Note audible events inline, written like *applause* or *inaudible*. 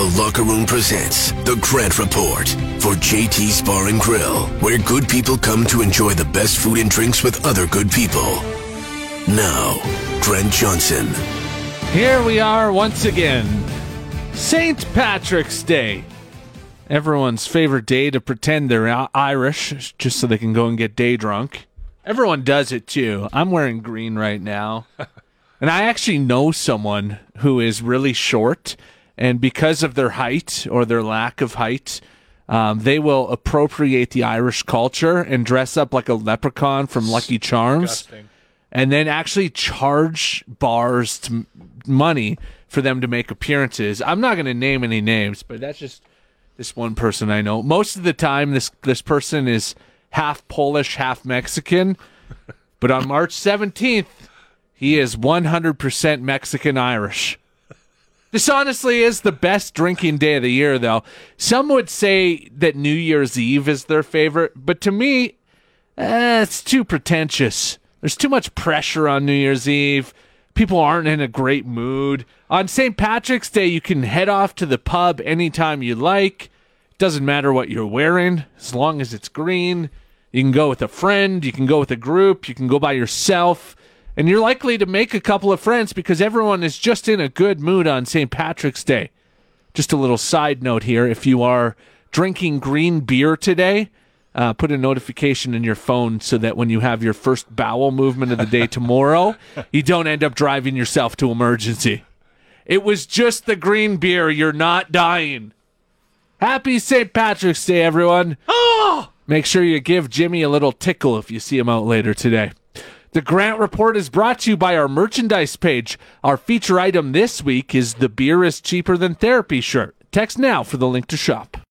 The Locker Room presents The Grant Report for JT's Bar and Grill, where good people come to enjoy the best food and drinks with other good people. Now, Grant Johnson. Here we are once again. St. Patrick's Day. Everyone's favorite day to pretend they're Irish just so they can go and get day drunk. Everyone does it too. I'm wearing green right now. *laughs* and I actually know someone who is really short, and because of their height or their lack of height, um, they will appropriate the Irish culture and dress up like a leprechaun from Lucky Charms and then actually charge bars to m- money for them to make appearances. I'm not going to name any names, but that's just this one person I know. Most of the time, this this person is half Polish, half Mexican. But on March 17th, he is 100% Mexican Irish. This honestly is the best drinking day of the year, though. Some would say that New Year's Eve is their favorite, but to me, eh, it's too pretentious. There's too much pressure on New Year's Eve. People aren't in a great mood. On St. Patrick's Day, you can head off to the pub anytime you like. Doesn't matter what you're wearing, as long as it's green. You can go with a friend, you can go with a group, you can go by yourself, and you're likely to make a couple of friends because everyone is just in a good mood on St. Patrick's Day. Just a little side note here if you are drinking green beer today, uh, put a notification in your phone so that when you have your first bowel movement of the day *laughs* tomorrow, you don't end up driving yourself to emergency. It was just the green beer. You're not dying. Happy St. Patrick's Day, everyone. Oh! Make sure you give Jimmy a little tickle if you see him out later today. The Grant Report is brought to you by our merchandise page. Our feature item this week is the Beer is Cheaper Than Therapy shirt. Text now for the link to shop.